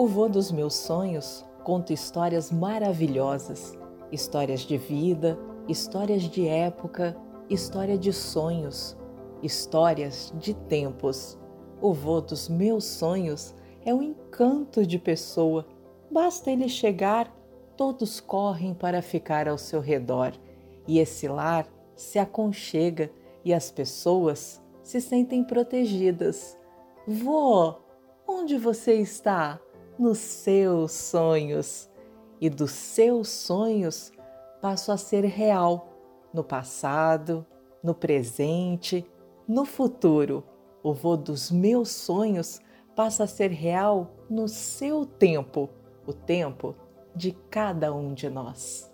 O vô dos meus sonhos conta histórias maravilhosas, histórias de vida, histórias de época, história de sonhos, histórias de tempos. O vô dos meus sonhos é um encanto de pessoa. Basta ele chegar, todos correm para ficar ao seu redor e esse lar se aconchega e as pessoas se sentem protegidas. Vô, onde você está? Nos seus sonhos. E dos seus sonhos passo a ser real no passado, no presente, no futuro. O vô dos meus sonhos passa a ser real no seu tempo, o tempo de cada um de nós.